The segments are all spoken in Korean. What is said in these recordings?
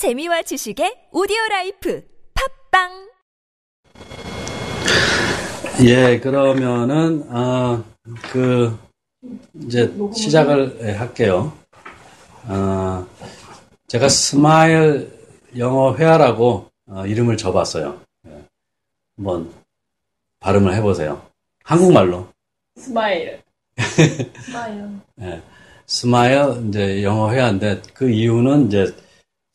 재미와 지식의 오디오 라이프 팟빵 예, 그러면은, 아, 그, 이제 시작을 할게요. 아, 제가 스마일 영어 회화라고 어, 이름을 줘봤어요. 예, 한번 발음을 해보세요. 한국말로. 스마일. 스마일. 예, 스마일, 이제 영어 회화인데 그 이유는 이제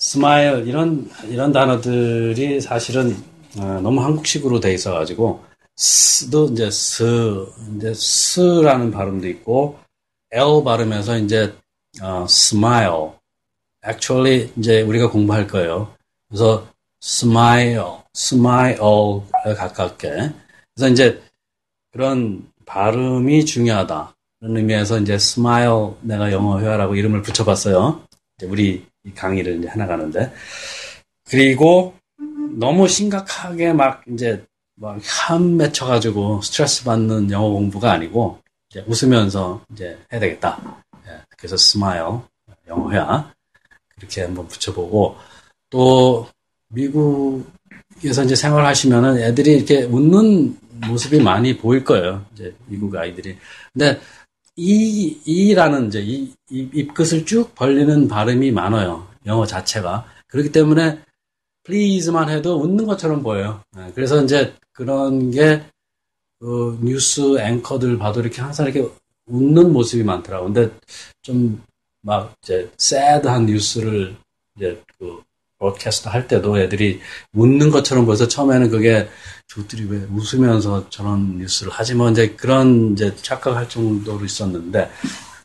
스마일, 이런, 이런 단어들이 사실은 어, 너무 한국식으로 돼 있어가지고 스도 이제 스, 이제 스라는 발음도 있고 L 발음에서 이제 어, smile. actually 이제 우리가 공부할 거예요. 그래서 smile, smile에 가깝게. 그래서 이제 그런 발음이 중요하다. 그런 의미에서 이제 smile 내가 영어 회화라고 이름을 붙여봤어요. 이제 우리 이 강의를 이제 해나가는데. 그리고 너무 심각하게 막 이제 막 한 맺혀가지고 스트레스 받는 영어 공부가 아니고 이제 웃으면서 이제 해야 되겠다. 예, 그래서 스마일 영어 회화 그렇게 한번 붙여보고 또 미국에서 이제 생활하시면은 애들이 이렇게 웃는 모습이 많이 보일 거예요. 이제 미국 아이들이. 근데 이 이라는 이제 이, 이 입끝을 쭉 벌리는 발음이 많아요. 영어 자체가. 그렇기 때문에 please만 해도 웃는 것처럼 보여요. 예, 그래서 이제 그런 게, 그 뉴스 앵커들 봐도 이렇게 항상 이렇게 웃는 모습이 많더라고. 근데 좀 막 이제 새드한 뉴스를 이제 그 브로드캐스트 할 때도 애들이 웃는 것처럼 보여서 처음에는 그게 저들이 왜 웃으면서 저런 뉴스를 하지 뭐 이제 그런 이제 착각할 정도로 있었는데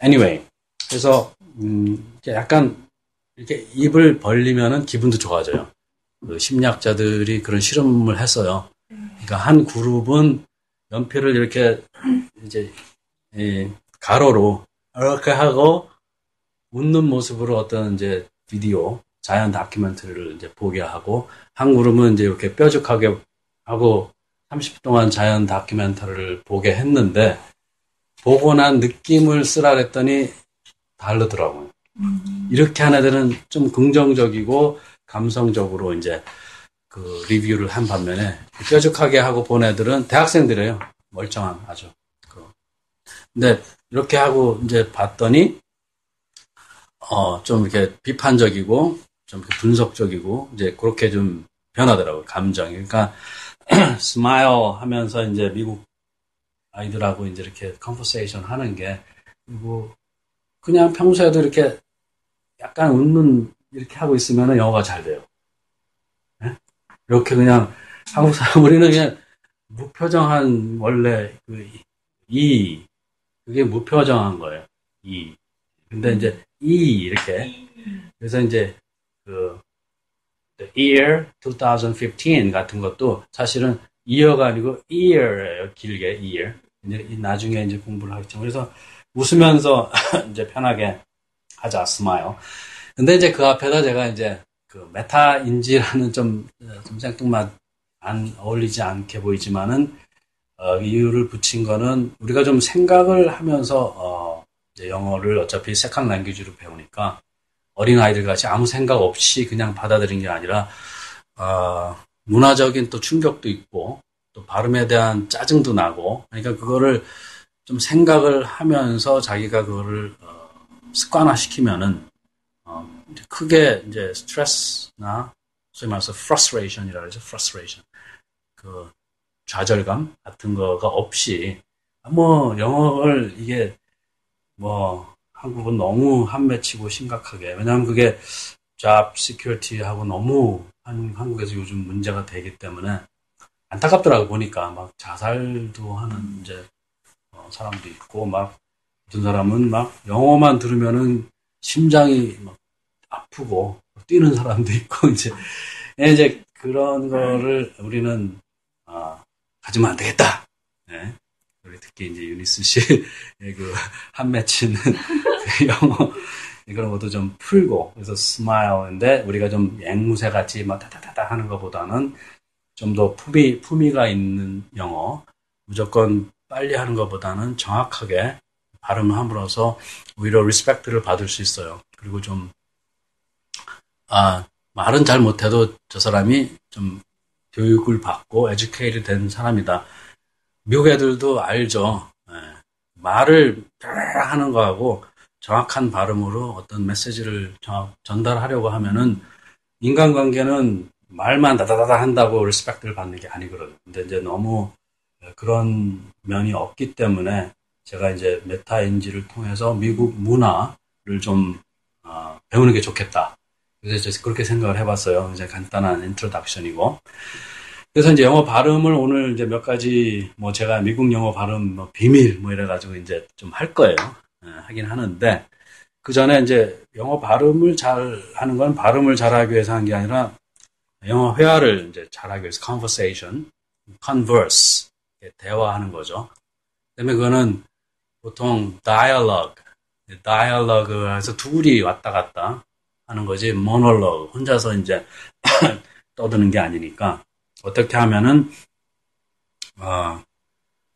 anyway 그래서 음 약간 이렇게 입을 벌리면은 기분도 좋아져요. 그 심리학자들이 그런 실험을 했어요. 그러니까 한 그룹은 연필을 이렇게 이제 가로로 이렇게 하고 웃는 모습으로 어떤 이제 비디오 자연 다큐멘터리를 이제 보게 하고 한 그룹은 이제 이렇게 뾰족하게 하고 30분 동안 자연 다큐멘터리를 보게 했는데 보고 난 느낌을 쓰라 그랬더니 다르더라고요. 음. 이렇게 한 애들은 좀 긍정적이고 감성적으로 이제 그 리뷰를 한 반면에 뾰족하게 하고 본 애들은 대학생들이에요. 멀쩡한 아주. 그. 근데 이렇게 하고 이제 봤더니 어 좀 이렇게 비판적이고 좀 분석적이고 이제 그렇게 좀 변하더라고요. 감정이. 그러니까 스마일 하면서 이제 미국 아이들하고 이제 이렇게 conversation 하는 게 그리고 그냥 평소에도 이렇게 약간 웃는 이렇게 하고 있으면 영어가 잘 돼요. 네? 이렇게 그냥 한국 사람 우리는 그냥 무표정한 원래 그 이, 그게 무표정한 거예요. 이. 근데 이제 이 이렇게 그래서 이제 그 The Year 2015 같은 것도 사실은 year가 아니고 year예요. 길게 year. 이제 나중에 이제 공부를 하겠죠. 그래서 웃으면서 이제 편하게 하자, 스마일. 근데 이제 그 앞에다 제가 이제 그 메타인지라는 좀, 좀 생뚱맞 안 어울리지 않게 보이지만은, 어, 이유를 붙인 거는 우리가 좀 생각을 하면서, 어, 영어를 어차피 second language로 배우니까 어린아이들 같이 아무 생각 없이 그냥 받아들인 게 아니라, 어, 문화적인 또 충격도 있고, 또 발음에 대한 짜증도 나고, 그러니까 그거를 좀 생각을 하면서 자기가 그거를 어, 습관화시키면은 어, 크게 이제 스트레스나 소위 말해서 frustration이라 그러죠. frustration. 그 좌절감 같은 거가 없이 뭐 영어를 이게 뭐 한국은 너무 한 맺히고 심각하게 왜냐하면 그게 job security하고 너무 한, 한국에서 요즘 문제가 되기 때문에 안타깝더라고 보니까 막 자살도 하는 이제 어, 사람도 있고 막 어떤 사람은 막 영어만 들으면은 심장이 막 아프고 뛰는 사람도 있고 이제 이제 그런 거를 우리는 아, 가지면 안 되겠다. 네. 특히 이제 유니스 씨의 그 한 맺히는 그 영어 그런 것도 좀 풀고 그래서 스마일인데 우리가 좀 앵무새 같이 막 타타타타 하는 것보다는 좀 더 품위 품위가 있는 영어 무조건 빨리 하는 것보다는 정확하게 발음을 함으로써 오히려 respect를 받을 수 있어요. 그리고 좀 아, 말은 잘 못해도 저 사람이 좀 교육을 받고 educated 된 사람이다. 미국 애들도 알죠. 예. 말을 하는 거하고 정확한 발음으로 어떤 메시지를 전달하려고 하면은 인간관계는 말만 다다다다 한다고 respect를 받는 게 아니거든요. 근데 이제 너무 그런 면이 없기 때문에 제가 이제 메타인지를 통해서 미국 문화를 좀 어, 배우는 게 좋겠다. 그래서 그렇게 생각을 해봤어요. 이제 간단한 introduction이고. 그래서 이제 영어 발음을 오늘 이제 몇 가지 뭐 제가 미국 영어 발음 뭐 비밀 뭐 이래가지고 이제 좀 할 거예요. 네, 하긴 하는데 그 전에 이제 영어 발음을 잘 하는 건 발음을 잘하기 위해서 하는 게 아니라 영어 회화를 이제 잘하기 위해서 conversation, converse 대화하는 거죠. 그다음에 그거는 보통 dialogue, dialogue 해서 둘이 왔다 갔다 하는 거지 monologue 혼자서 이제 떠드는 게 아니니까 어떻게 하면은 어,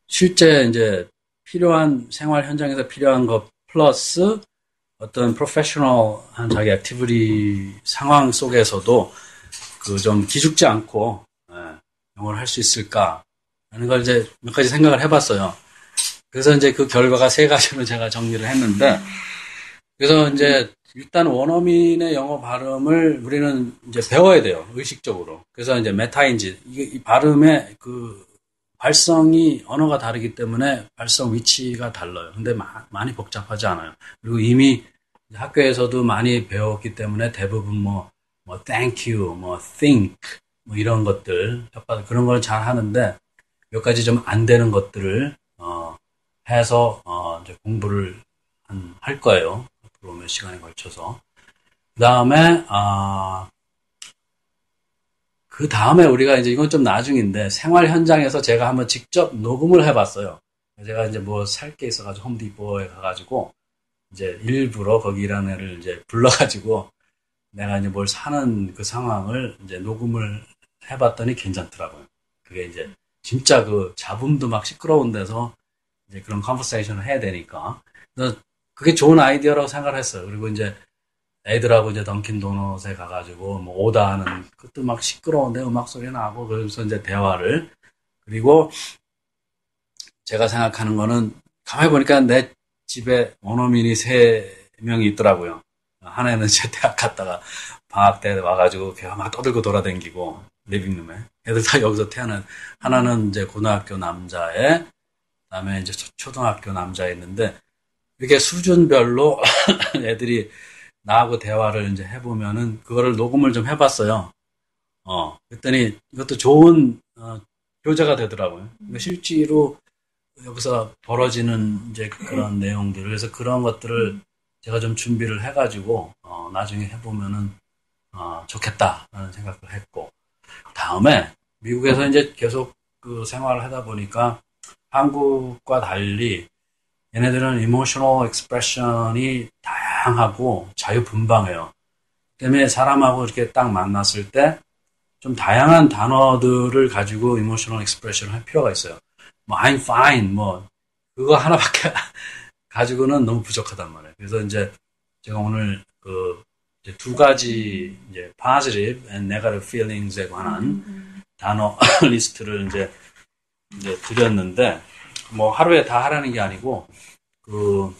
실제 이제 필요한 생활 현장에서 필요한 것 플러스 어떤 프로페셔널한 자기 activity 상황 속에서도 그 좀 기죽지 않고 예, 영어를 할 수 있을까 하는 걸 이제 몇 가지 생각을 해봤어요. 그래서 이제 그 결과가 세 가지로 제가 정리를 했는데 그래서 이제 일단 원어민의 영어 발음을 우리는 이제 배워야 돼요. 의식적으로. 그래서 이제 메타인지, 이 발음의 그 발성이 언어가 다르기 때문에 발성 위치가 달라요. 근데 마, 많이 복잡하지 않아요. 그리고 이미 학교에서도 많이 배웠기 때문에 대부분 뭐, 뭐, thank you, 뭐, think, 뭐 이런 것들, 그런 걸 잘 하는데 몇 가지 좀 안 되는 것들을, 어, 해서, 어, 이제 공부를 한, 할 거예요. 앞으로 몇 시간에 걸쳐서. 그 다음에, 아, 그 다음에 우리가 이제 이건 좀 나중인데 생활 현장에서 제가 한번 직접 녹음을 해봤어요. 제가 이제 뭐 살 게 있어가지고 홈디포에 가가지고 이제 일부러 거기 일하는 애를 이제 불러가지고 내가 이제 뭘 사는 그 상황을 이제 녹음을 해봤더니 괜찮더라고요. 그게 이제 진짜 그 잡음도 막 시끄러운 데서 이제 그런 컨버세이션을 해야 되니까. 그래서 그게 좋은 아이디어라고 생각을 했어요. 그리고 이제 애들하고 이제 던킨 도넛에 가가지고 뭐 오다 하는 그것도 막 시끄러운데 음악 소리 나고 그래서 이제 대화를. 그리고 제가 생각하는 거는 가만히 보니까 내 집에 원어민이 세 명이 있더라고요. 하나는 제 대학 갔다가 방학 때 와가지고 걔가 막 떠들고 돌아다니고 리빙룸에. 애들 다 여기서 태어난. 하나는 이제 고등학교 남자애 그다음에 이제 초등학교 남자애 있는데 이렇게 수준별로 애들이 나하고 대화를 이제 해보면은 그거를 녹음을 좀 해봤어요. 어, 그랬더니 이것도 좋은 어, 교재가 되더라고요. 그러니까 실제로 여기서 벌어지는 이제 그런 내용들 그래서 그런 것들을 제가 좀 준비를 해가지고 어, 나중에 해보면은 어, 좋겠다라는 생각을 했고 다음에 미국에서 이제 계속 그 생활을 하다 보니까 한국과 달리 얘네들은 emotional expression이 다양하고 자유분방해요. 때문에 사람하고 이렇게 딱 만났을 때 좀 다양한 단어들을 가지고 emotional expression을 할 필요가 있어요. 뭐 I'm fine 뭐 그거 하나밖에 가지고는 너무 부족하단 말이에요. 그래서 이제 제가 오늘 그 두 가지 이제 positive and negative feelings에 관한. 단어 리스트를 이제 이제 드렸는데 뭐 하루에 다 하라는 게 아니고 그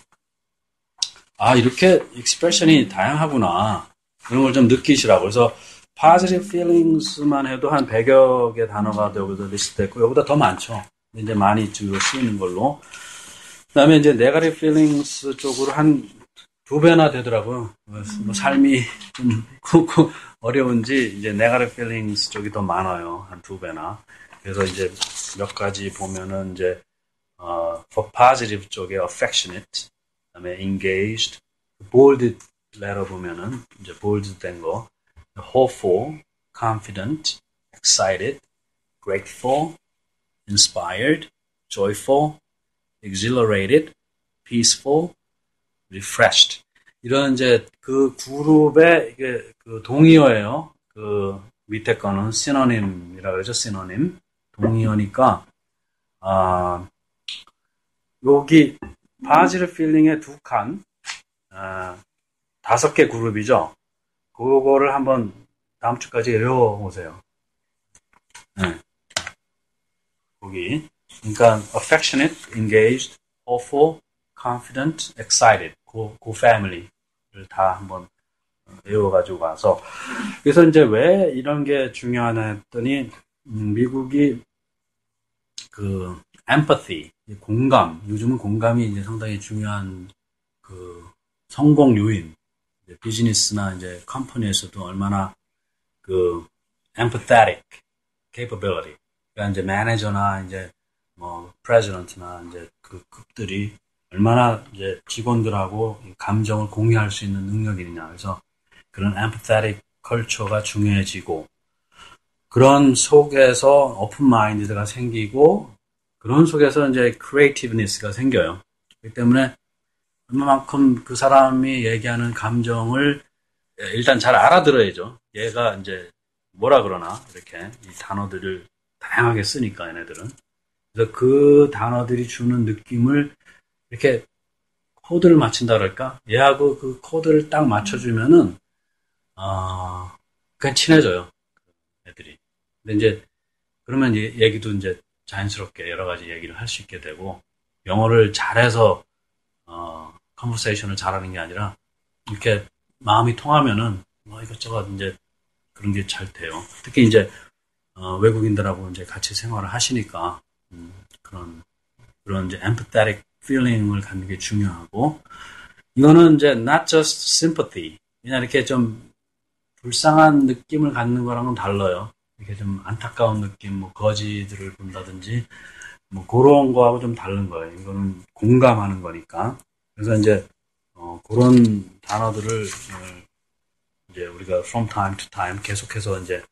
아, 이렇게 expression이 다양하구나. 그런 걸 좀 느끼시라고. 그래서 positive feelings만 해도 한 100여 개 단어가 여기서 리스트됐고, 여기다 더 많죠. 이제 많이 주로 쓰이는 걸로. 그 다음에 이제 negative feelings 쪽으로 한 두 배나 되더라고요. 뭐 삶이 좀 어려운지 이제 negative feelings 쪽이 더 많아요. 한 두 배나. 그래서 이제 몇 가지 보면은 이제 어, for positive 쪽에 affectionate, 그다음에 engaged, bold letter 보면은 이제 bold 된 거, hopeful, confident, excited, grateful, inspired, joyful, exhilarated, peaceful, refreshed. 이런 이제 그 그룹의 이게 그 동의어예요. 그 밑에 거는 시노님이라 그러죠. 시노님. 동의어니까 아 여기 바질 필링의 두 칸, 아, 다섯 개 그룹이죠. 그거를 한번 다음 주까지 외워오세요. 네. 거기. 그러니까 affectionate, engaged, hopeful, confident, excited. 그, 그 family를 다 한번 외워가지고 와서. 그래서 이제 왜 이런 게 중요하냐 했더니, 음, 미국이 그 empathy, 공감, 요즘은 공감이 이제 상당히 중요한 그 성공 요인, 비즈니스나 이제 company에서도 얼마나 그 empathetic capability, 그러니까 이제 매니저나 이제 뭐 president나 이제 그 급들이 얼마나 이제 직원들하고 감정을 공유할 수 있는 능력이 있느냐. 그래서 그런 empathetic culture가 중요해지고 그런 속에서 open mind가 생기고 그런 속에서 이제 creativeness가 생겨요. 그렇기 때문에 얼마만큼 그 사람이 얘기하는 감정을 일단 잘 알아들어야죠. 얘가 이제 뭐라 그러나 이렇게 이 단어들을 다양하게 쓰니까 얘네들은 그래서 그 단어들이 주는 느낌을 이렇게 코드를 맞춘다 그럴까? 얘하고 그 코드를 딱 맞춰주면은 어, 그냥 친해져요. 애들이. 근데 이제 그러면 얘기도 이제 자연스럽게 여러 가지 얘기를 할 수 있게 되고 영어를 잘해서 어, 컨버세이션을 잘하는 게 아니라 이렇게 마음이 통하면은 뭐 이것저것 이제 그런 게 잘 돼요. 특히 이제 어, 외국인들하고 이제 같이 생활을 하시니까 음, 그런 그런 이제 empathetic feeling을 갖는 게 중요하고 이거는 이제 not just sympathy 그냥 이렇게 좀 불쌍한 느낌을 갖는 거랑은 달라요. 이렇게 좀 안타까운 느낌, 뭐 거지들을 본다든지 뭐 그런 거하고 좀 다른 거예요. 이거는 공감하는 거니까. 그래서 이제 어, 그런 단어들을 어, 이제 우리가 from time to time 계속해서 이제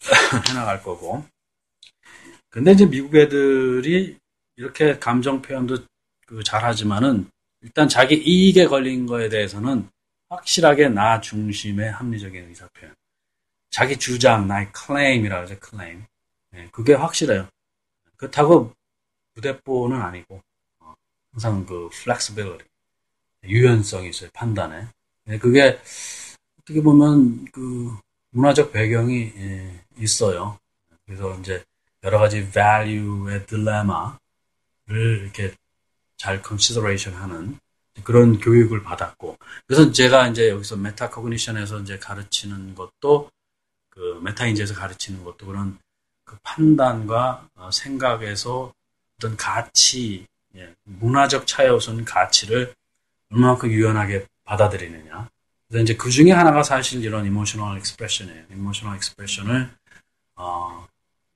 해나갈 거고. 근데 이제 미국 애들이 이렇게 감정 표현도 그 잘하지만은 일단 자기 이익에 걸린 거에 대해서는 확실하게 나 중심의 합리적인 의사 표현. 자기 주장, 나의 클레임이라고 하죠, 클레임. 네, 그게 확실해요. 그렇다고 무대뽀는 아니고, 어, 항상 그 flexibility, 유연성이 있어요, 판단에. 네, 그게 어떻게 보면 그 문화적 배경이 예, 있어요. 그래서 이제 여러 가지 value의 딜레마를 이렇게 잘 consideration 하는 그런 교육을 받았고 그래서 제가 이제 여기서 metacognition에서 이제 가르치는 것도 그 메타인지에서 가르치는 것도 그런 그 판단과 어, 생각에서 어떤 가치 예, 문화적 차이에서는 가치를 얼마만큼 유연하게 받아들이느냐 그래서 이제 그 중에 하나가 사실 이런 emotional expression이에요 emotional expression을 어,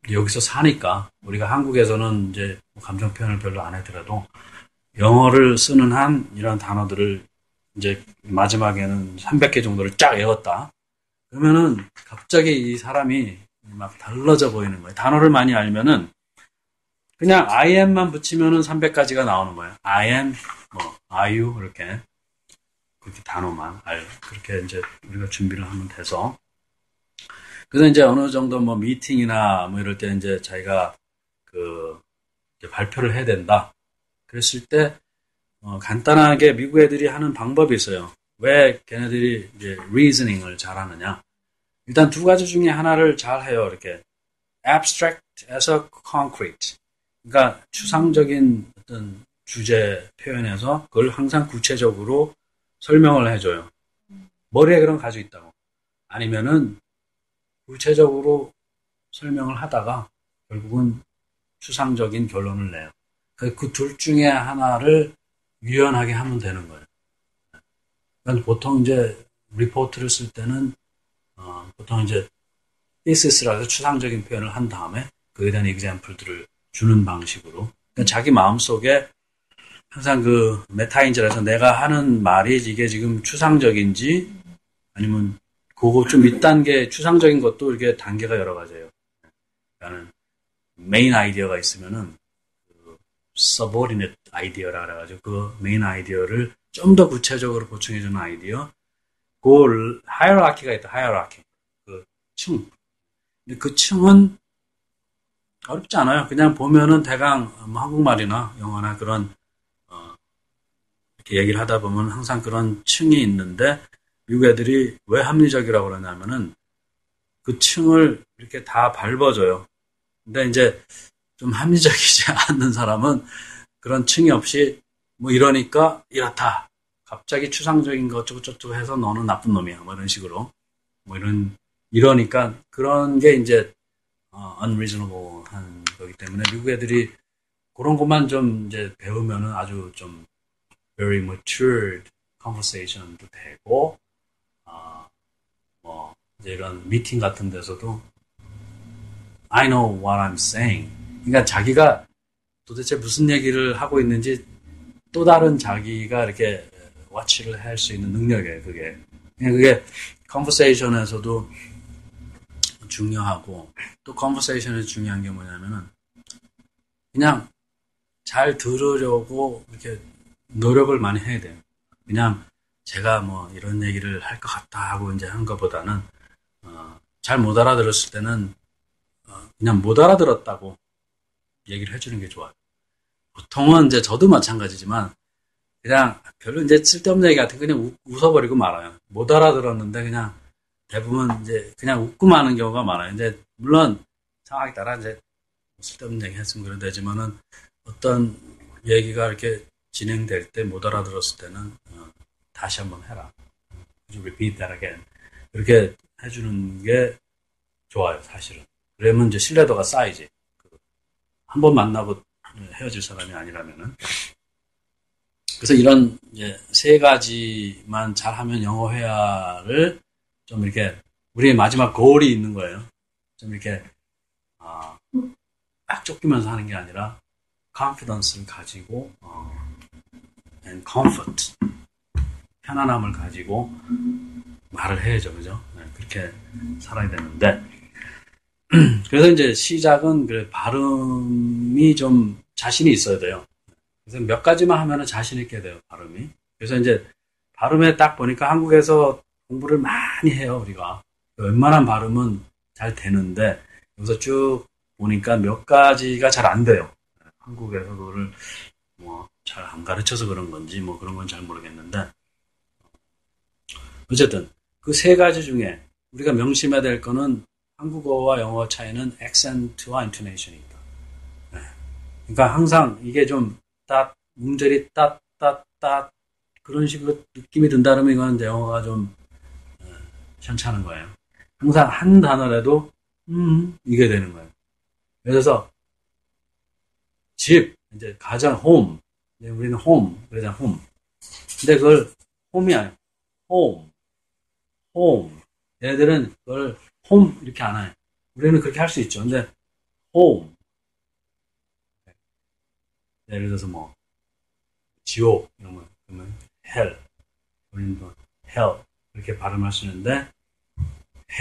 여기서 사니까 우리가 한국에서는 이제 뭐 감정 표현을 별로 안 하더라도 영어를 쓰는 한 이런 단어들을 이제 마지막에는 300개 정도를 쫙 외웠다. 그러면은 갑자기 이 사람이 막 달라져 보이는 거예요. 단어를 많이 알면은 그냥 I am만 붙이면은 300가지가 나오는 거예요. I am, 뭐, are you, 이렇게. 그렇게 단어만 알, 그렇게 이제 우리가 준비를 하면 돼서. 그래서 이제 어느 정도 뭐 미팅이나 뭐 이럴 때 이제 자기가 그 발표를 해야 된다. 그랬을 때 어, 간단하게 미국 애들이 하는 방법이 있어요. 왜 걔네들이 이제 reasoning을 잘하느냐? 일단 두 가지 중에 하나를 잘 해요. 이렇게 abstract에서 concrete. 그러니까 추상적인 어떤 주제 표현에서 그걸 항상 구체적으로 설명을 해줘요. 머리에 그런 가지고 있다고. 아니면은 구체적으로 설명을 하다가 결국은 추상적인 결론을 내요. 그둘 그 중에 하나를 유연하게 하면 되는 거예요. 그러니까 보통 이제 리포트를 쓸 때는 어, 보통 이제 thesis 해서 추상적인 표현을 한 다음에 그에 대한 example들을 주는 방식으로 그러니까 자기 마음속에 항상 그 메타인지라서 내가 하는 말이 이게 지금 추상적인지 아니면 그거 좀 밑단계 추상적인 것도 이렇게 단계가 여러 가지예요. 그러니까는 main idea가 있으면은 subordinate idea라 그래가지고 그 main idea를 좀 더 구체적으로 보충해주는 아이디어. 그 hierarchy가 있다. hierarchy. 그 층. 근데 그 층은 어렵지 않아요. 그냥 보면은 대강 뭐 한국말이나 영어나 그런 어, 이렇게 얘기를 하다 보면 항상 그런 층이 있는데 미국 애들이 왜 합리적이라고 그러냐면은 그 층을 이렇게 다 밟아줘요. 근데 이제 좀 합리적이지 않는 사람은 그런 층이 없이 뭐 이러니까 이렇다. 갑자기 추상적인 거 어쩌고저쩌고 해서 너는 나쁜 놈이야. 뭐 이런 식으로. 뭐 이런, 이러니까 그런 게 이제 어, unreasonable 한 거기 때문에 미국 애들이 그런 것만 좀 이제 배우면은 아주 좀 very matured conversation도 되고, 어, 뭐, 이제 이런 미팅 같은 데서도 I know what I'm saying. 그러니까 자기가 도대체 무슨 얘기를 하고 있는지 또 다른 자기가 이렇게 와치를 할 수 있는 능력이에요, 그게. 그게 컨버세이션에서도 중요하고 또 컨버세이션에서 중요한 게 뭐냐면은 그냥 잘 들으려고 이렇게 노력을 많이 해야 돼요. 그냥 제가 뭐 이런 얘기를 할 것 같다 하고 이제 한 것보다는 어, 잘 못 알아들었을 때는 어, 그냥 못 알아들었다고 얘기를 해주는 게 좋아요. 보통은 이제 저도 마찬가지지만 그냥 별로 이제 쓸데없는 얘기 같은 거 그냥 웃, 웃어버리고 말아요. 못 알아들었는데 그냥 대부분 이제 그냥 웃고 마는 경우가 많아요. 이제 물론 상황에 따라 이제 쓸데없는 얘기 했으면 그런 되지만은 어떤 얘기가 이렇게 진행될 때 못 알아들었을 때는 어, 다시 한번 해라. repeat that again. 이렇게 해주는 게 좋아요, 사실은. 그러면 이제 신뢰도가 쌓이지. 한 번 만나고 헤어질 사람이 아니라면은. 그래서 이런 이제 세 가지만 잘하면 영어 회화를 좀 이렇게 우리의 마지막 거울이 있는 거예요. 좀 이렇게 아, 딱 쫓기면서 하는 게 아니라 confidence를 가지고 어, and comfort 편안함을 가지고 말을 해야죠, 그죠? 네, 그렇게 살아야 되는데 그래서 이제 시작은 그 발음이 좀 자신이 있어야 돼요. 그래서 몇 가지만 하면은 자신 있게 돼요, 발음이. 그래서 이제 발음에 딱 보니까 한국에서 공부를 많이 해요, 우리가. 웬만한 발음은 잘 되는데, 여기서 쭉 보니까 몇 가지가 잘 안 돼요. 한국에서 그거를 뭐 잘 안 가르쳐서 그런 건지 뭐 그런 건 잘 모르겠는데, 어쨌든 그 세 가지 중에 우리가 명심해야 될 거는 한국어와 영어 차이는 인토네이션이다. 네. 그러니까 항상 이게 좀 딱, 음절이 딱, 딱, 딱, 그런 식으로 느낌이 든다면 이건 영어가 좀, 어, 현찮은 거예요. 항상 한 단어라도, 음, 이게 되는 거예요. 들어서, 집, 이제 가장 홈. 우리는 홈, 그러잖아, 홈. 근데 그걸 홈이 아니야. 홈. 홈. 얘네들은 그걸 홈 이렇게 안 해요. 우리는 그렇게 할 수 있죠. 근데 홈. 예를 들어서 뭐 지옥 이런 거 그러면 hell. 우리는 뭐 hell 이렇게 발음하시는데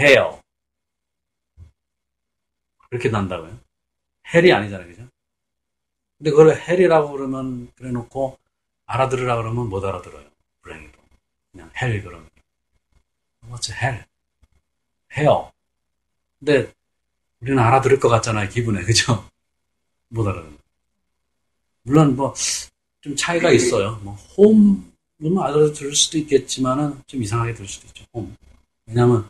hell 그렇게 난다고요. 헬이 아니잖아요, 그죠? 근데 그걸 헬이라고 그러면 그래 놓고 알아들으라 그러면 못 알아들어요. 불행히도 그냥 헬 그러면 what's hell? hell. 근데 우리는 알아들을 것 같잖아요, 기분에 그죠? 못 알아듣는. 물론 뭐 좀 차이가 있어요. 뭐 홈은 알아들을 수도 있겠지만은 좀 이상하게 들을 수도 있죠. 홈. 왜냐하면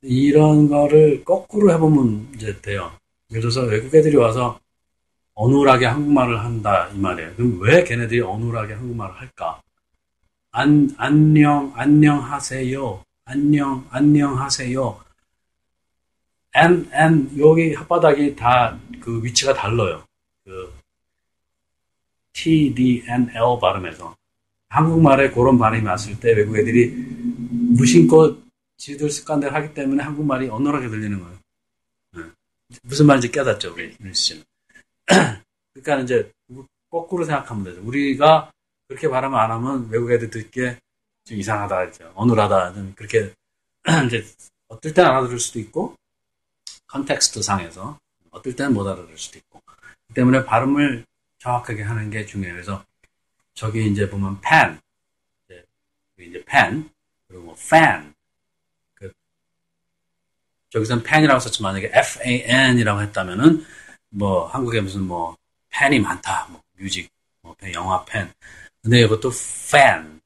이런 거를 거꾸로 해보면 이제 돼요. 예를 들어서 외국 애들이 와서 어눌하게 한국말을 한다 이 말이에요. 그럼 왜 걔네들이 어눌하게 한국말을 할까? 안 안녕 안녕하세요. 안녕 안녕하세요. and 여기 혓바닥이 다 그 위치가 달라요. 그 T, D, N, L 발음에서 한국말에 그런 발음이 왔을 때 외국 애들이 무심코 지들 습관대로 하기 때문에 한국말이 어눌하게 들리는 거예요. 네. 무슨 말인지 깨닫죠, 우리 윤수 씨는. 그러니까 이제 거꾸로 생각하면 되죠. 우리가 그렇게 발음 안 하면 외국 애들 듣기에 좀 이상하다, 이제 어눌하다, 좀 그렇게 이제 어떨 땐 알아들을 수도 있고 context 상에서 어떨 때는 못 알아들을 수도 있고 그 때문에 발음을 정확하게 하는 게 중요해요. 그래서 저기 이제 보면 pen. 이제, 이제 pen 그리고 뭐 fan. 그 저기서는 pen이라고 썼지 만약에 F A N이라고 했다면은 뭐 한국에 무슨 뭐 팬이 많다. 뭐 music 뭐 영화 팬 근데 이것도 fan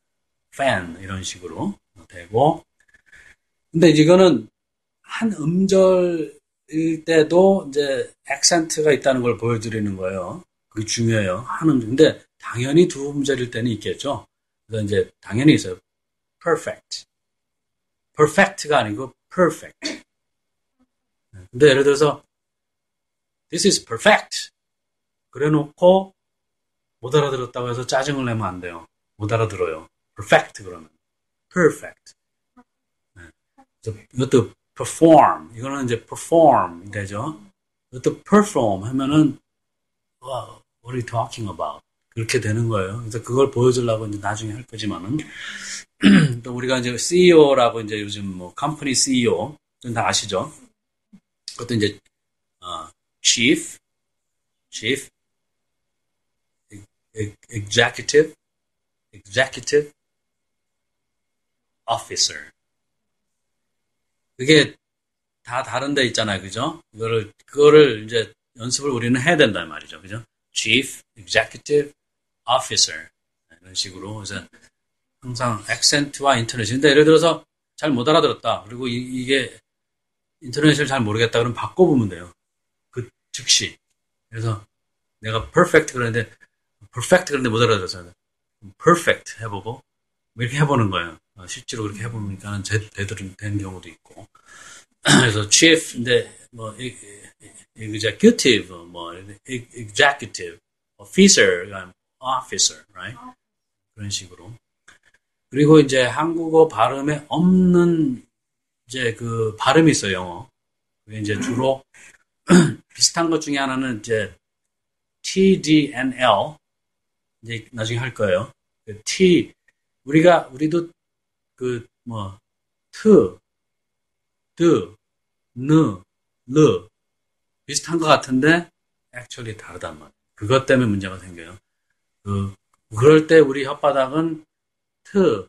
fan 이런 식으로 되고. 근데 이거는 한 음절일 때도 이제 액센트가 있다는 걸 보여드리는 거예요. 그게 중요해요. 한 음절. 근데 당연히 두 음절일 때는 있겠죠. 그래서 이제 당연히 있어요. perfect. perfect가 아니고 perfect. 근데 예를 들어서 this is perfect. 그래 놓고 못 알아들었다고 해서 짜증을 내면 안 돼요. 못 알아들어요. perfect 그러면. perfect. 네. 이것도 perform. 이거는 이제 perform 되죠. 이것도 perform 하면은 well, what are you talking about? 그렇게 되는 거예요. 그래서 그걸 보여주려고 이제 나중에 할 거지만은 또 우리가 이제 CEO라고 이제 요즘 뭐 컴퍼니 CEO 다 아시죠? 그것도 이제 어, chief, chief, executive, executive officer. 그게 다 다른 데 있잖아요. 그죠? 그거를, 그거를 이제 연습을 우리는 해야 된단 말이죠. 그죠? Chief, executive officer. 이런 식으로. 그래서 항상 액센트와 인터넷이. 근데 예를 들어서 잘 못 알아들었다. 그리고 이, 게 인터넷을 잘 모르겠다. 그러면 바꿔보면 돼요. 그 즉시. 그래서 내가 perfect 그러는데 perfect 그런데 못 알아들었어요. perfect 해보고 뭐 이렇게 해보는 거예요. 어, 실제로 그렇게 해보니까 제대로 된 경우도 있고. 그래서 chief인데 뭐 executive, 뭐 executive, officer, officer, right? 그런 식으로. 그리고 이제 한국어 발음에 없는 이제 그 발음이 있어요, 영어. 그게 이제 주로 비슷한 것 중에 하나는 이제 T, D, N, L 이제 나중에 할 거예요. 그 T 우리가 우리도 그뭐 트, 드, 느, 르 비슷한 것 같은데 actually 다르단 말이에요. 그것 때문에 문제가 생겨요. 그 그럴 때 우리 혓바닥은 트,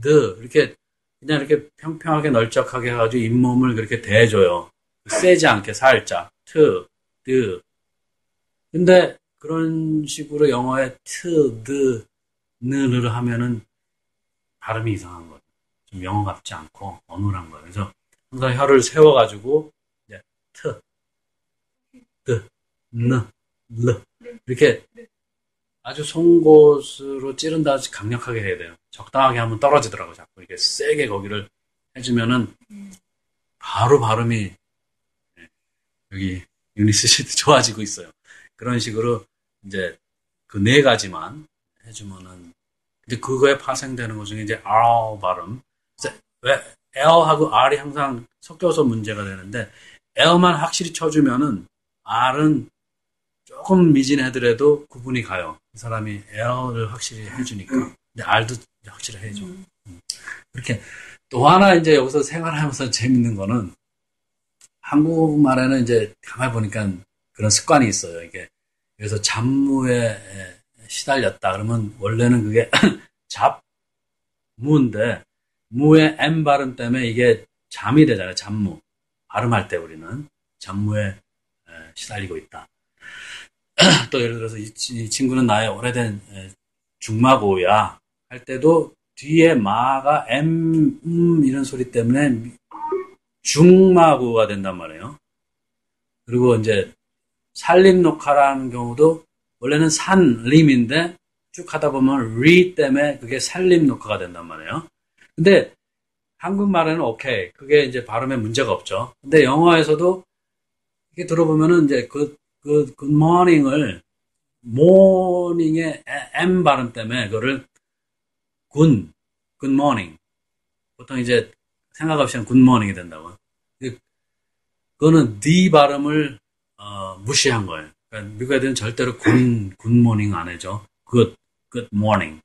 드 이렇게 그냥 이렇게 평평하게 널쩍하게 해가지고 잇몸을 그렇게 대줘요. 세지 않게 살짝 트, 드. 근데 그런 식으로 영어에 트, 드, 느를 하면은 발음이 이상한 거예요. 좀 영어 같지 않고 어눌한 거예요. 그래서 항상 혀를 세워가지고 이제 트, 드, 느, 르 이렇게 아주 송곳으로 찌른다 강력하게 해야 돼요. 적당하게 하면 떨어지더라고 자꾸 이렇게 세게 거기를 해주면은 바로 발음이 네, 여기 유니스 씨도 좋아지고 있어요. 그런 식으로 이제 그 네 가지만 해주면은 근데 그거에 파생되는 것 중에 이제 R 발음 왜 L하고 R이 항상 섞여서 문제가 되는데 L만 확실히 쳐주면은 R은 조금 미진하더라도 구분이 가요. 그 사람이 L을 확실히 해주니까. 근데 R도 확실히 해줘. 음. 그렇게 또 하나 이제 여기서 생활하면서 재밌는 거는 한국말에는 이제 가만히 보니까 그런 습관이 있어요. 이게 그래서 잡무에 시달렸다 그러면 원래는 그게 잡무인데 무의 M 발음 때문에 이게 잠이 되잖아요. 잡무 발음할 때 우리는 잡무에 시달리고 있다. 또 예를 들어서 이, 이 친구는 나의 오래된 중마고야 할 때도 뒤에 마가 M 음, 이런 소리 때문에 중마고가 된단 말이에요. 그리고 이제 살림녹화라는 경우도 원래는 산림인데 쭉 하다 보면 리 때문에 그게 살림녹화가 된단 말이에요. 근데 한국말에는 오케이. 그게 이제 발음에 문제가 없죠. 근데 영어에서도 이게 들어보면은 이제 그, 그, good morning을 morning의 M 발음 때문에 그거를 군, morning. 보통 이제 생각 없이 morning이 된다고. 그거는 D 발음을 어, 무시한 거예요. 그러니까 미국 애들은 절대로 군, good morning 안 good, good morning.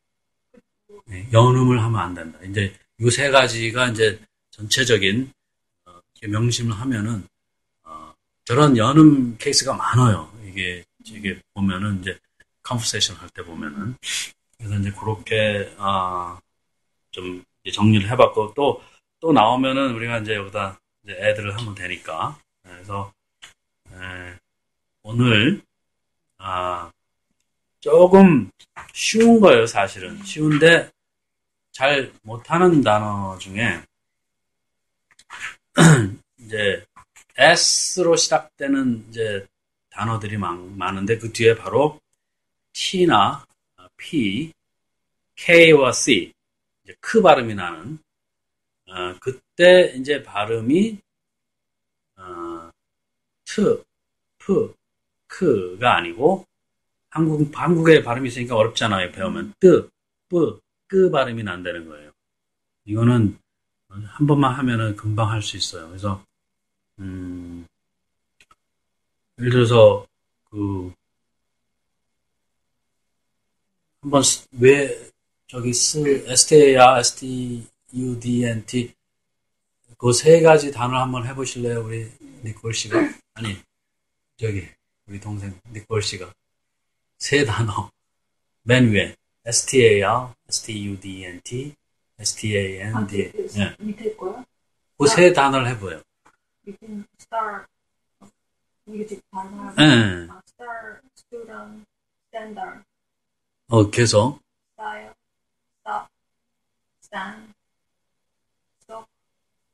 네, 연음을 하면 안 된다. 이제 이세 가지가 이제 전체적인 어, 명심을 하면은 어, 저런 연음 케이스가 많아요. 이게 이게 보면은 이제 conversation 할 때 보면은 그래서 이제 그렇게 아, 좀 정리를 해봤고 또 또 나오면은 우리가 이제 여기다 이제 애들을 하면 되니까 그래서 에, 오늘 아, 조금 쉬운 거예요, 사실은. 쉬운데 잘 못하는 단어 중에 이제 S로 시작되는 이제 단어들이 많, 많은데 그 뒤에 바로 T나 P, K와 C 이제 크 발음이 나는 어, 그때 이제 발음이 어, 트, 프, 크가 아니고 한국 한국의 발음이 있으니까 어렵잖아요. 배우면 뜨, 뿌, 끄 발음이 난다는 거예요. 이거는 한 번만 하면은 금방 할 수 있어요. 그래서 음, 예를 들어서 그 한번 스- 왜 저기 스 STA야 STUDENT 그 세 가지 단어 한번 해보실래요, 우리 니콜 씨가? 아니 저기 우리 동생 니콜 씨가 세 단어 맨 위에 STAR, STUDENT, STAND 예, 밑에 거야? 그 세 단어를 해봐요. 밑에 star 지금 발음 예. 아, star, student, standard, 어, 계속 style, stop, stand, stop,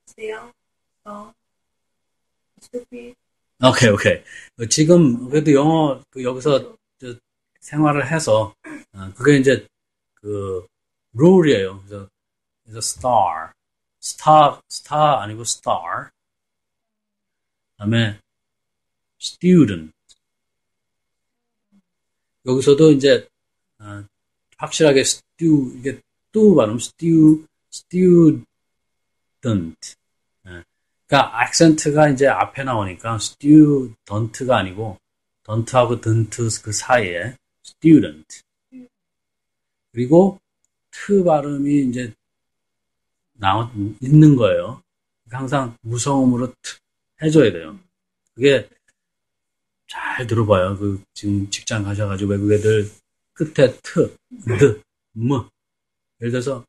still, stone, stupid, 오케이, 오케이. 어, 지금 그래도 영어 그 여기서 저 생활을 해서 어, 그게 이제 그 룰이에요. 그래서 그래서 star, star, star 아니고 star. 그다음에 student. 여기서도 이제 어, 확실하게 stew 이게 뚜 발음 stew, student. 예. 그러니까 악센트가 이제 앞에 나오니까 student가 아니고 don't하고 didn't 그 사이에 student. 그리고 트 발음이 이제 나오 있는 거예요. 항상 무서움으로 트 해줘야 돼요. 그게 잘 들어봐요. 그 지금 직장 가셔가지고 외국 애들 끝에 트, 드, 무. 예를 들어서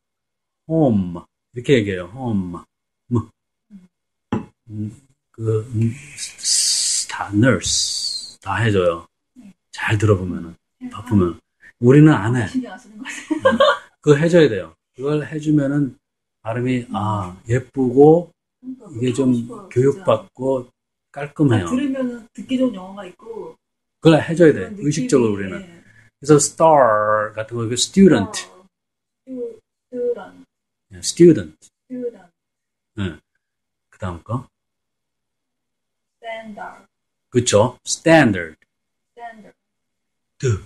home 이렇게 얘기해요. home, 무. 음, 그, 음, 스- 다, nurse. 다 해줘요. 잘 들어보면은, 바쁘면. 우리는 안 해. 거 그거 해줘야 돼요. 그걸 해주면은, 발음이, 아, 예쁘고, 이게 좀 교육받고, 깔끔해요. 들으면 듣기 좋은 영어가 있고 그걸 해줘야 돼. 의식적으로 우리는. 예. 그래서 star 같은 거, student. 어, stu- student, 예, student. student, 그 다음 거. standard, 그쵸? standard. standard. 드.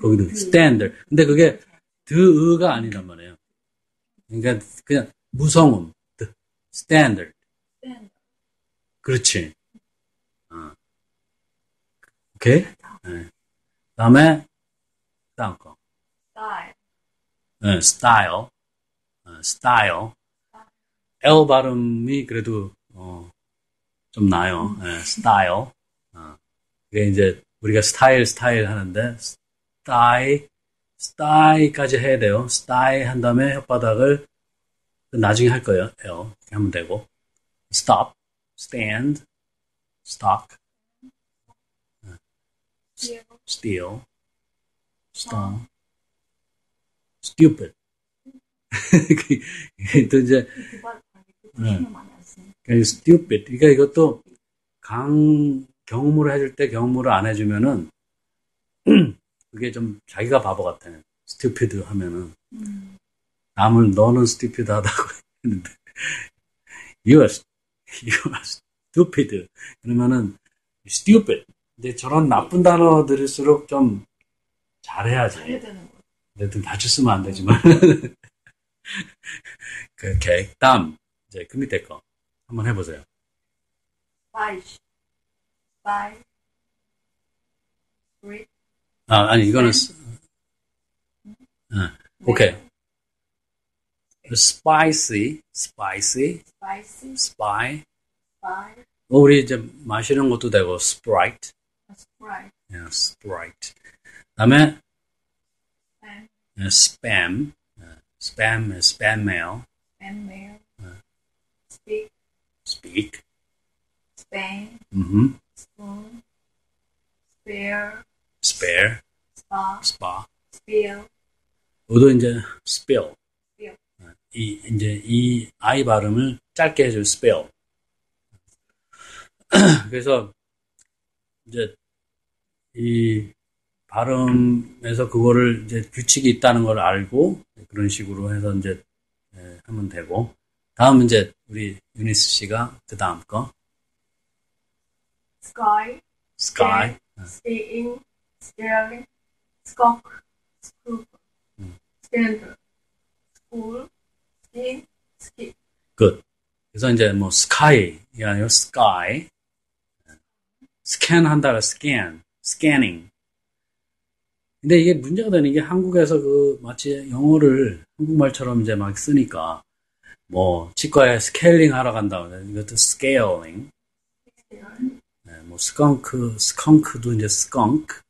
거기도 드. standard. 근데 그게 드의가 아니란 말이에요. 그러니까 그냥 무성음. 드. standard. standard. 그렇지. 어. 오케이? 네. 다음에 다음 거. style, 네, style. 어, style. L 발음이 그래도 어, 좀 나요. 네, style. 어. 이게 이제 우리가 스타일 스타일 하는데 style style까지 해야 돼요. style 한 다음에 혓바닥을 나중에 할 거예요. L 이렇게 하면 되고 stop, stand, stock, steal, stone, stupid. 또 이제 네. stupid. 그러니까 이것도 강 경험을 해줄 때 경험을 안 해주면은 그게 좀 자기가 바보 같아. stupid 하면은 음. 남을 너는 stupid 하다고 했는데 you are, you are stupid 그러면은 stupid. 근데 저런 나쁜 단어들일수록 좀 잘해야지. 잘해야 되는 거. 근데 좀 다치 쓰면 안 되지만. 그렇게. 다음, 이제 그 밑에 거. 한번 해보세요. spice, spice, 아, 아니, 이거는, 스- 오케이. spicy, spicy, spicy, spy. spice, 어, 우리 이제 마시는 것도 되고, sprite. sprite, 예, sprite. 다음에, spam, 예, spam. 예, spam, 예, spam mail. spam mail, 네. speak, speak. span, 음, spoon, spare, spare, spa, spa. spill, 모두 이제 spill. 이 이제 이 I 발음을 짧게 해줄 spell. 그래서 이제 이 발음에서 그거를 이제 규칙이 있다는 걸 알고 그런 식으로 해서 이제 예, 하면 되고. 다음 이제 우리 유니스 씨가 그 다음 거. Sky, sky. skiing, staring, skunk, scoop, 음. stand, school, skip. good 그래서 이제 뭐 sky이 아니고 sky 스캔 한다가 scan scanning 근데 이게 문제가 되는 게 한국에서 그 마치 영어를 한국말처럼 이제 막 쓰니까 뭐 치과에 스케일링 하러 간다 이것도 scaling 네, 뭐 스컹크 스컹크도 이제 skunk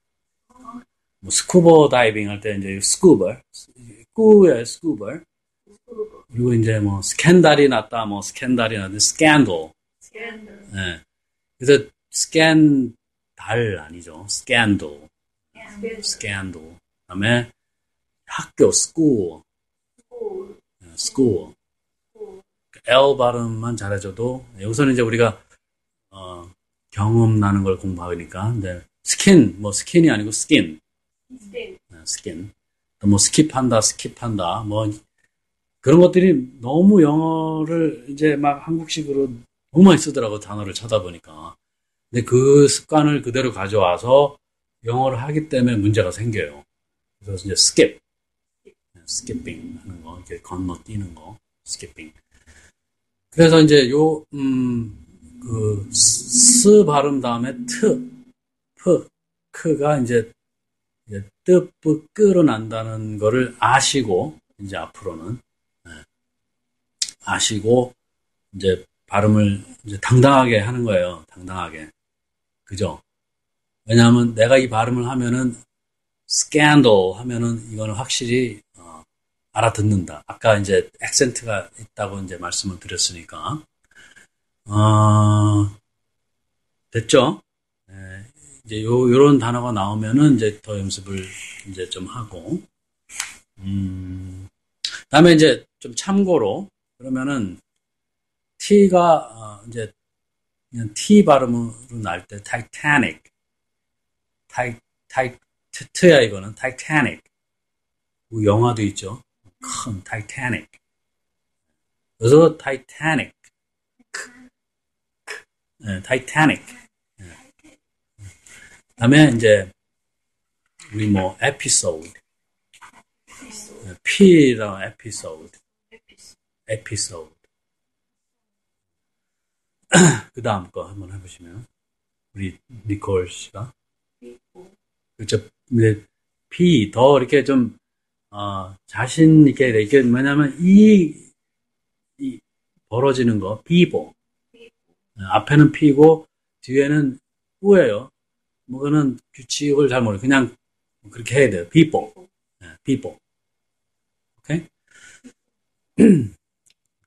뭐 스쿠버 다이빙 할 때 이제 스쿠버. 스쿠에 스쿠버 그리고 이제 뭐 스캔달이 났다 뭐 스캔달이 났다 스캔들. Scandal, 예. 그래서 스캔달 아니죠. scandal. scandal. 그다음에 학교 school. school, 예, school school, L 발음만 잘해줘도 여기서는 이제 우리가 어, 경험 나는 걸 공부하니까. 이제 스킨 뭐 스킨이 아니고 스킨 네, 스킨 뭐 skip한다 skip한다. 뭐 그런 것들이 너무 영어를 이제 막 한국식으로 너무 많이 쓰더라고 단어를 찾아보니까. 근데 그 습관을 그대로 가져와서 영어를 하기 때문에 문제가 생겨요. 그래서 이제 skip. skipping 하는 거 이렇게 건너뛰는 거 skipping 그래서 이제 요, 음, 그, 스 발음 다음에 트, 프, 크가 이제, 이제 뜨, 뿌, 끄로 난다는 거를 아시고, 이제 앞으로는, 예, 아시고, 이제 발음을 이제 당당하게 하는 거예요. 당당하게. 그죠? 왜냐하면 내가 이 발음을 하면은, 스캔들 하면은 이거는 확실히, 어, 알아듣는다. 아까 이제 액센트가 있다고 이제 말씀을 드렸으니까. 어, 됐죠? 네, 이제 요, 요런 단어가 나오면은 이제 더 연습을 이제 좀 하고, 음, 다음에 이제 좀 참고로, 그러면은, T가, 어, 이제, T 발음으로 날 때, Titanic. 타이, 타이, 트야 이거는, Titanic. 그 영화도 있죠. 큰 타이타닉. 그래서 타이타닉. 네, 타이타닉. 네. 다음에 이제 우리 뭐 에피소드. 네, P랑 episode. episode. 그 다음 거 한번 해보시면 우리 니콜 씨가 그렇죠. 근데 P 더 이렇게 좀 어, 자신 있게 이렇게 뭐냐면 이, 이 벌어지는 거 비보 앞에는 P고 뒤에는 U예요. 뭐그는 규칙을 잘 모르. 그냥 그렇게 해야 돼요. 비보, 비보. 오케이.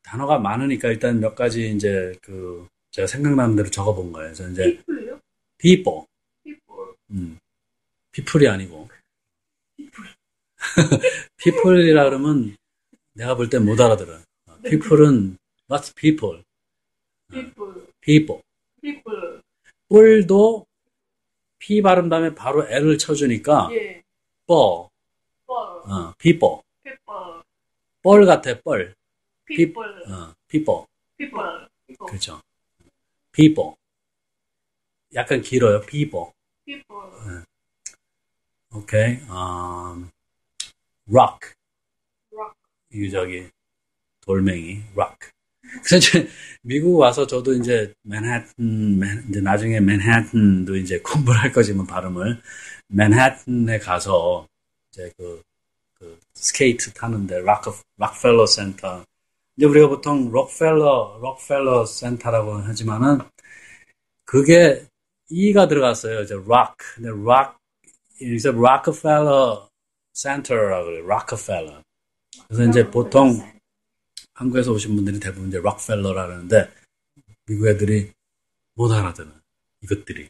단어가 많으니까 일단 몇 가지 이제 그 제가 생각나는 대로 적어본 거예요. 그래서 이제 people요? 비보, people, 음, 피플이 아니고 피플이라 그러면 내가 볼때못 알아들어요. 피플은 what's people? people, people. people, 뿔도 P 발음 다음에 바로 L을 쳐주니까 예, 뻘, people, 어, people. people, 뻘 같아, 뻘. People, 어, people. people, people, 그렇죠. people. 약간 길어요, people. people, 오케이. 음, rock. rock, 이 저기 돌멩이 rock. 그래서 이제 미국 와서 저도 이제 맨하튼 맨- 이제 나중에 맨하튼도 이제 공부를 할 거지만 발음을 맨하튼에 가서 이제 그, 그 스케이트 타는데 락 락펠러 센터 이제 우리가 보통 록펠러 록펠러 센터라고 하지만은 그게 e가 들어갔어요. 이제 rock 근데 rock 이제 락펠러 센터라고 그래요. 락펠러 그래서 이제 보통 한국에서 오신 분들이 대부분 이제 그러는데 미국 애들이 못 알아듣는 이것들이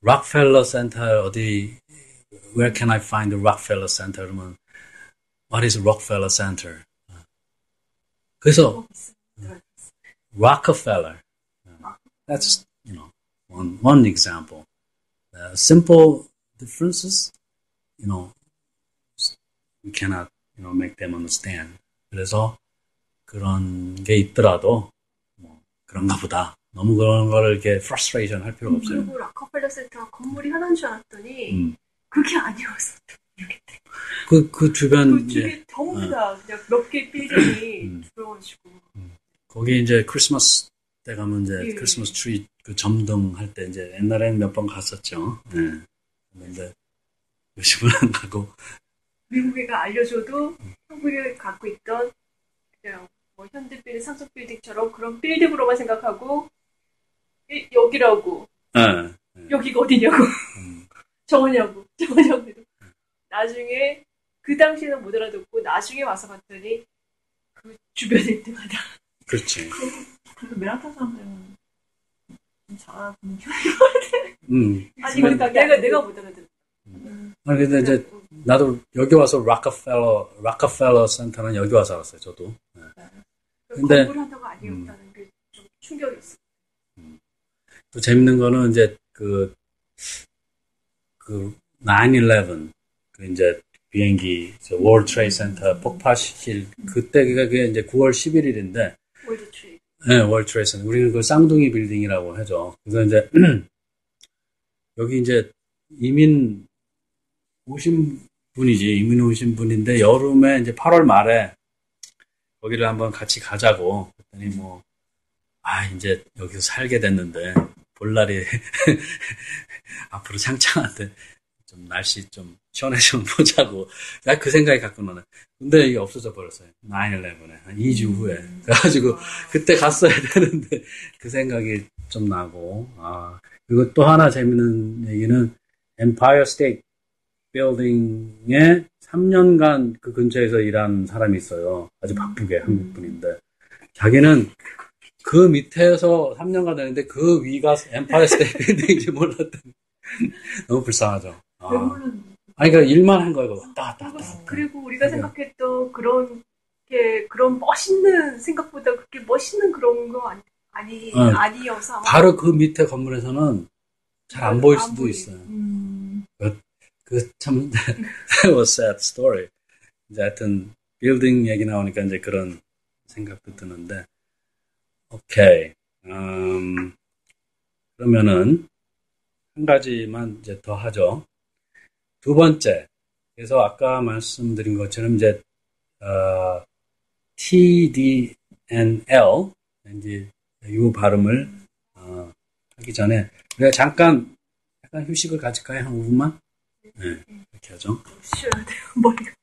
락펠러 센터 어디 Where can I find the Rockefeller Center? 그러면 What is Rockefeller Center? 그래서 Rockefeller That's you know one one example. Uh, simple differences, you know, we cannot, you know, make them understand. 그래서 그런 게 있더라도 뭐 그런가 보다. 너무 그런 거를 이렇게 frustration 할 필요가 없어요. 그리고 락커펠러 센터가 건물이 하나인 줄 알았더니 음. 그게 아니었어. 그, 그 주변, 그 주변 전부 다 그냥 몇 개 빌딩이 음. 들어가지고 거기 이제 크리스마스 때 가면 이제 예. 크리스마스 트리 그 점등 할 때 이제 옛날에는 몇 번 갔었죠. 예. 근데 요즘은 안 가고, 미국에가 알려줘도 한국에 갖고 있던 그냥 뭐 현대 빌딩, 삼성 빌딩처럼 그런 빌딩으로만 생각하고 이- 여기라고 예. 여기가 어디냐고 음. 저거냐고 저거냐고 나중에 그 당시에는 못 알아듣고 나중에 와서 봤더니 그 주변에 1등하다 그렇지. 메라타 사람들은 좀 잘하는 음. 아니 그러니까 내가 내가 못 알아듣 아니, 근데 이제 나도 여기 와서 락커펠러, 락커펠러 센터는 여기 와서 알았어요, 저도. 예. 근데- 건물 하나가 아니었다는 게좀 충격이었어 또 재밌는 거는 이제 그, 그, 9-11, 그 이제 비행기, World Trade Center 폭파시킬, 그때가 그게 이제 9월 11일인데, World Tra- 네, Trade Center. 우리는 그 쌍둥이 빌딩이라고 하죠. 그래서 이제, 여기 이제 이민 오신 분이지, 이민 오신 분인데, 여름에 이제 8월 말에 거기를 한번 같이 가자고. 그랬더니 뭐, 아, 이제 여기서 살게 됐는데, 볼 날이 앞으로 창창한데, 좀 날씨 좀 시원해지면 보자고. 나 그 생각이 가끔 나네. 근데 이게 없어져 버렸어요. 9-11에. 한 2주 후에. 그래가지고, 그때 갔어야 되는데, 그 생각이 좀 나고, 아, 그리고 또 하나 재밌는 얘기는, 엠파이어 스테이트 빌딩에 3년간 그 근처에서 일한 사람이 있어요. 아주 바쁘게 한국 분인데. 자기는 그 밑에서 3년간 다녔는데 그 위가 엠파이어 스테이트 빌딩인지 몰랐더니 너무 불쌍하죠. 아. 아니, 그러니까 일만 한 거예요. 왔다 갔다 그리고, 왔다. 그리고 우리가 네. 생각했던 그런 게 그런 멋있는 생각보다 그렇게 멋있는 그런 거 아니, 아니 어. 아니어서 바로 그 밑에 건물에서는 잘 안 보일 수도 보이고. 있어요. 음, 그 참, that was sad story. 이제 하여튼, 빌딩 얘기 나오니까 이제 그런 생각도 드는데, 오케이. 음, 그러면은, 한 가지만 이제 더 하죠. 두 번째, 그래서 아까 말씀드린 것처럼 이제 어, TDNL 이제 이 발음을 어, 하기 전에 우리가 잠깐 약간 휴식을 가질까요? 한 5분만? 네, 이렇게 하죠. 쉬어야 돼요, 머리가.